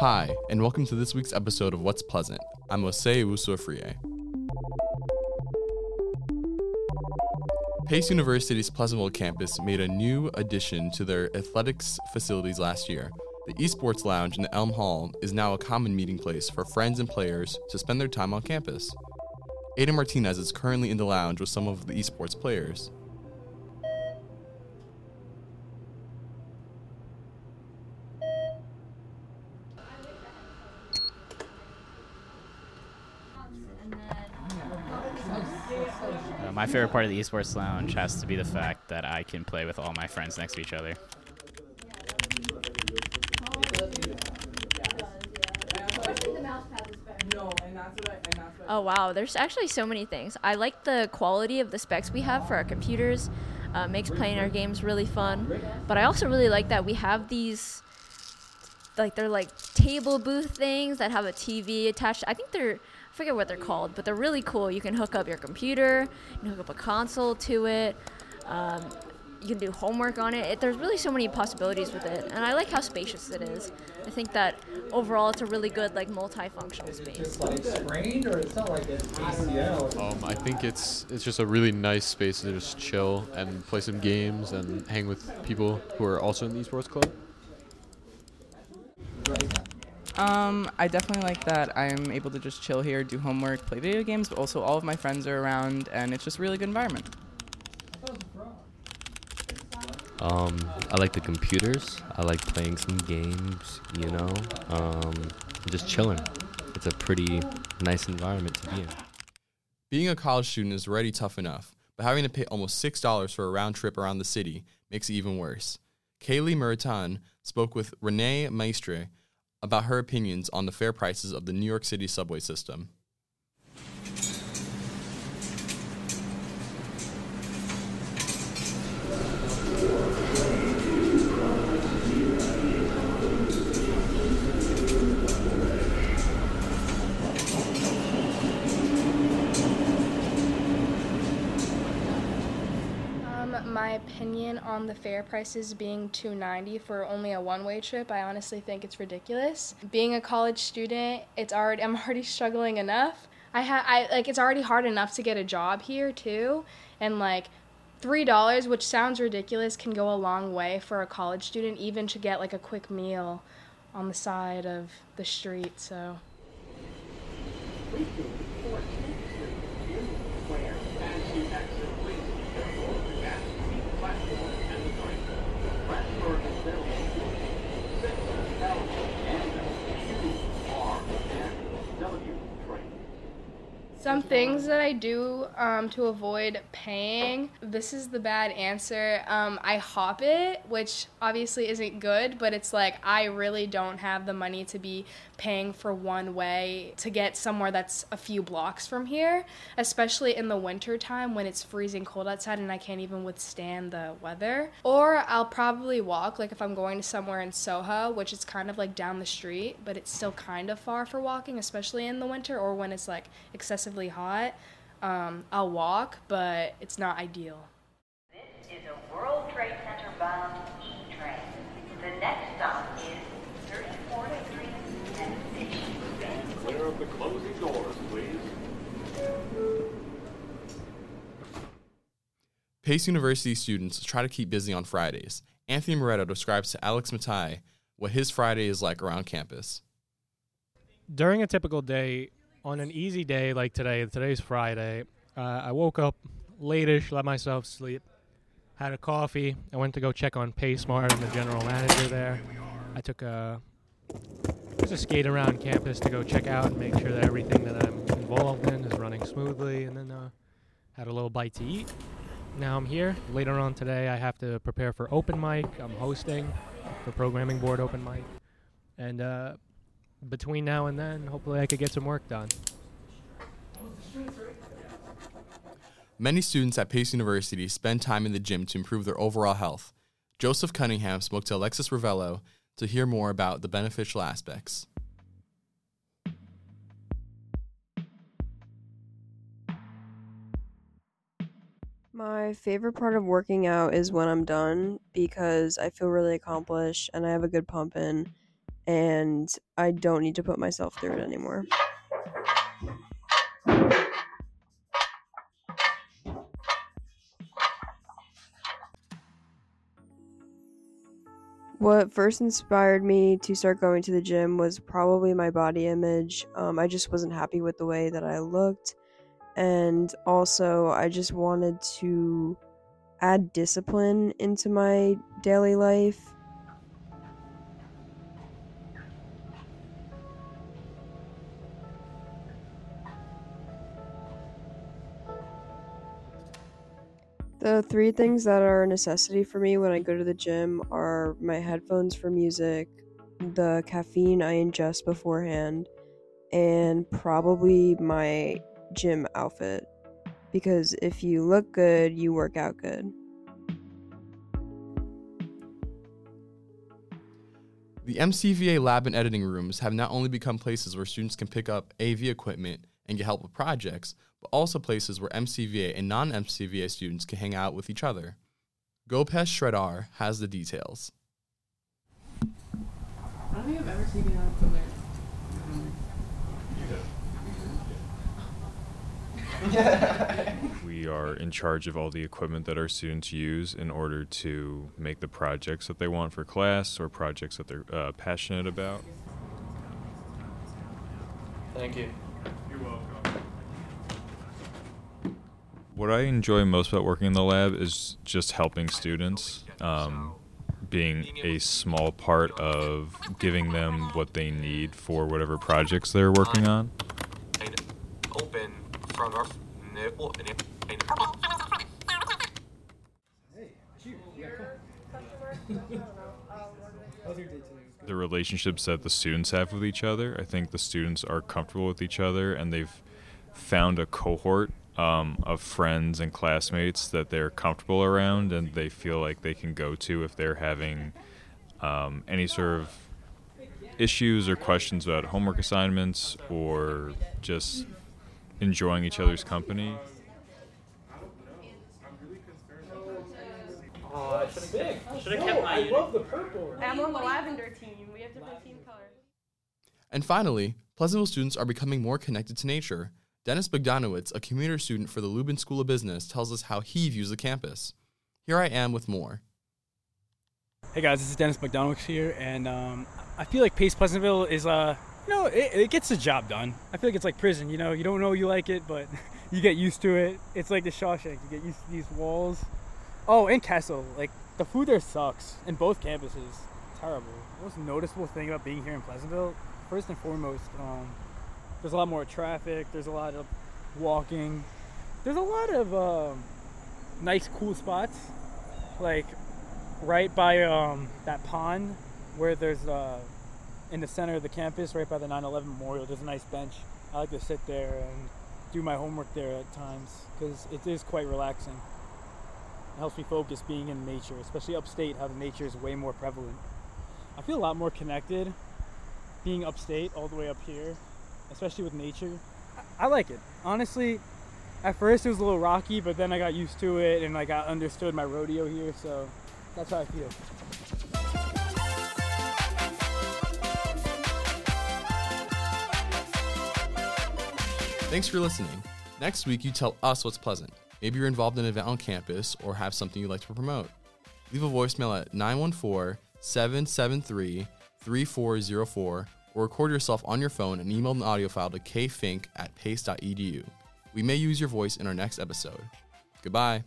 Hi, and welcome to this week's episode of What's Pleasant. I'm Osei Owusu-Afriyie. Pace University's Pleasantville campus made a new addition to their athletics facilities last year. The Esports Lounge in the Elm Hall is now a common meeting place for friends and players to spend their time on campus. Aiden Martinez is currently in the lounge with some of the esports players. My favorite part of the esports lounge has to be the fact that I can play with all my friends next to each other. Oh wow, there's actually so many things. I like the quality of the specs we have for our computers. Uh, makes playing our games really fun. But I also really like that we have these, like they're like table booth things that have a TV attached. I think they're, I forget what they're called, but they're really cool. You can hook up your computer, you can hook up a console to it. Um, you can do homework on it. it. There's really so many possibilities with it, and I like how spacious it is. I think that overall it's a really good like multifunctional space. Just like sprained, or it's not like an ACL. Um, I think it's it's just a really nice space to just chill and play some games and hang with people who are also in the esports club. Um, I definitely like that I'm able to just chill here, do homework, play video games, but also all of my friends are around, and it's just a really good environment. Um, I like the computers. I like playing some games, you know, um, just chilling. It's a pretty nice environment to be in. Being a college student is already tough enough, but having to pay almost $6 for a round trip around the city makes it even worse. Kaylee Muritan spoke with Renee Maestre about her opinions on the fare prices of the New York City subway system. Um, my opinion on the fare prices being 290 for only a one-way trip, I honestly think it's ridiculous. Being a college student, it's already I'm already struggling enough. I ha- I like it's already hard enough to get a job here too, and like three dollars, which sounds ridiculous, can go a long way for a college student, even to get like a quick meal on the side of the street. So. Things that I do um, to avoid paying. This is the bad answer. Um, I hop it, which obviously isn't good, but it's like I really don't have the money to be paying for one way to get somewhere that's a few blocks from here, especially in the winter time when it's freezing cold outside and I can't even withstand the weather. Or I'll probably walk, like if I'm going to somewhere in Soho, which is kind of like down the street, but it's still kind of far for walking, especially in the winter or when it's like excessively hot. Um, I'll walk, but it's not ideal. Pace University students try to keep busy on Fridays. Anthony Moretto describes to Alex Matai what his Friday is like around campus. During a typical day, on an easy day like today, today's Friday, uh, I woke up latish, let myself sleep, had a coffee. I went to go check on PaySmart and the general manager there. I took a just a skate around campus to go check out and make sure that everything that I'm involved in is running smoothly, and then uh, had a little bite to eat. Now I'm here. Later on today, I have to prepare for open mic. I'm hosting for programming board open mic, and uh, between now and then, hopefully I could get some work done. Many students at Pace University spend time in the gym to improve their overall health. Joseph Cunningham spoke to Alexis Ravello to hear more about the beneficial aspects. My favorite part of working out is when I'm done because I feel really accomplished and I have a good pump in and I don't need to put myself through it anymore. What first inspired me to start going to the gym was probably my body image. Um, I just wasn't happy with the way that I looked. And also, I just wanted to add discipline into my daily life. The three things that are a necessity for me when I go to the gym are my headphones for music, the caffeine I ingest beforehand, and probably my gym outfit. Because if you look good, you work out good. The MCVA lab and editing rooms have not only become places where students can pick up AV equipment and get help with projects, but also places where MCVA and non MCVA students can hang out with each other. Gopesh Shredar has the details. I don't think I've ever seen you out somewhere. we are in charge of all the equipment that our students use in order to make the projects that they want for class or projects that they're uh, passionate about. Thank you. You're welcome. What I enjoy most about working in the lab is just helping students, um, being a small part of giving them what they need for whatever projects they're working on. Open front or nipple. the relationships that the students have with each other. I think the students are comfortable with each other and they've found a cohort um, of friends and classmates that they're comfortable around and they feel like they can go to if they're having um, any sort of issues or questions about homework assignments or just enjoying each other's company. It's big. Should have kept my. I love the purple. I'm on the lavender team. We have different team colors. And finally, Pleasantville students are becoming more connected to nature. Dennis Bogdanowitz, a commuter student for the Lubin School of Business, tells us how he views the campus. Here I am with more. Hey guys, this is Dennis Bogdanowitz here, and um, I feel like Pace Pleasantville is, uh, you know, it, it gets the job done. I feel like it's like prison, you know, you don't know you like it, but you get used to it. It's like the Shawshank, you get used to these walls. Oh, and Kessel, like the food there sucks in both campuses. Terrible. The most noticeable thing about being here in Pleasantville, first and foremost, um, there's a lot more traffic. There's a lot of walking. There's a lot of um, nice, cool spots, like right by um, that pond where there's uh, in the center of the campus, right by the 9/11 memorial. There's a nice bench. I like to sit there and do my homework there at times because it is quite relaxing. Helps me focus being in nature, especially upstate, how the nature is way more prevalent. I feel a lot more connected being upstate all the way up here, especially with nature. I, I like it. Honestly, at first it was a little rocky, but then I got used to it and like I understood my rodeo here, so that's how I feel. Thanks for listening. Next week, you tell us what's pleasant. Maybe you're involved in an event on campus or have something you'd like to promote. Leave a voicemail at 914 773 3404 or record yourself on your phone and email an audio file to kfink at pace.edu. We may use your voice in our next episode. Goodbye.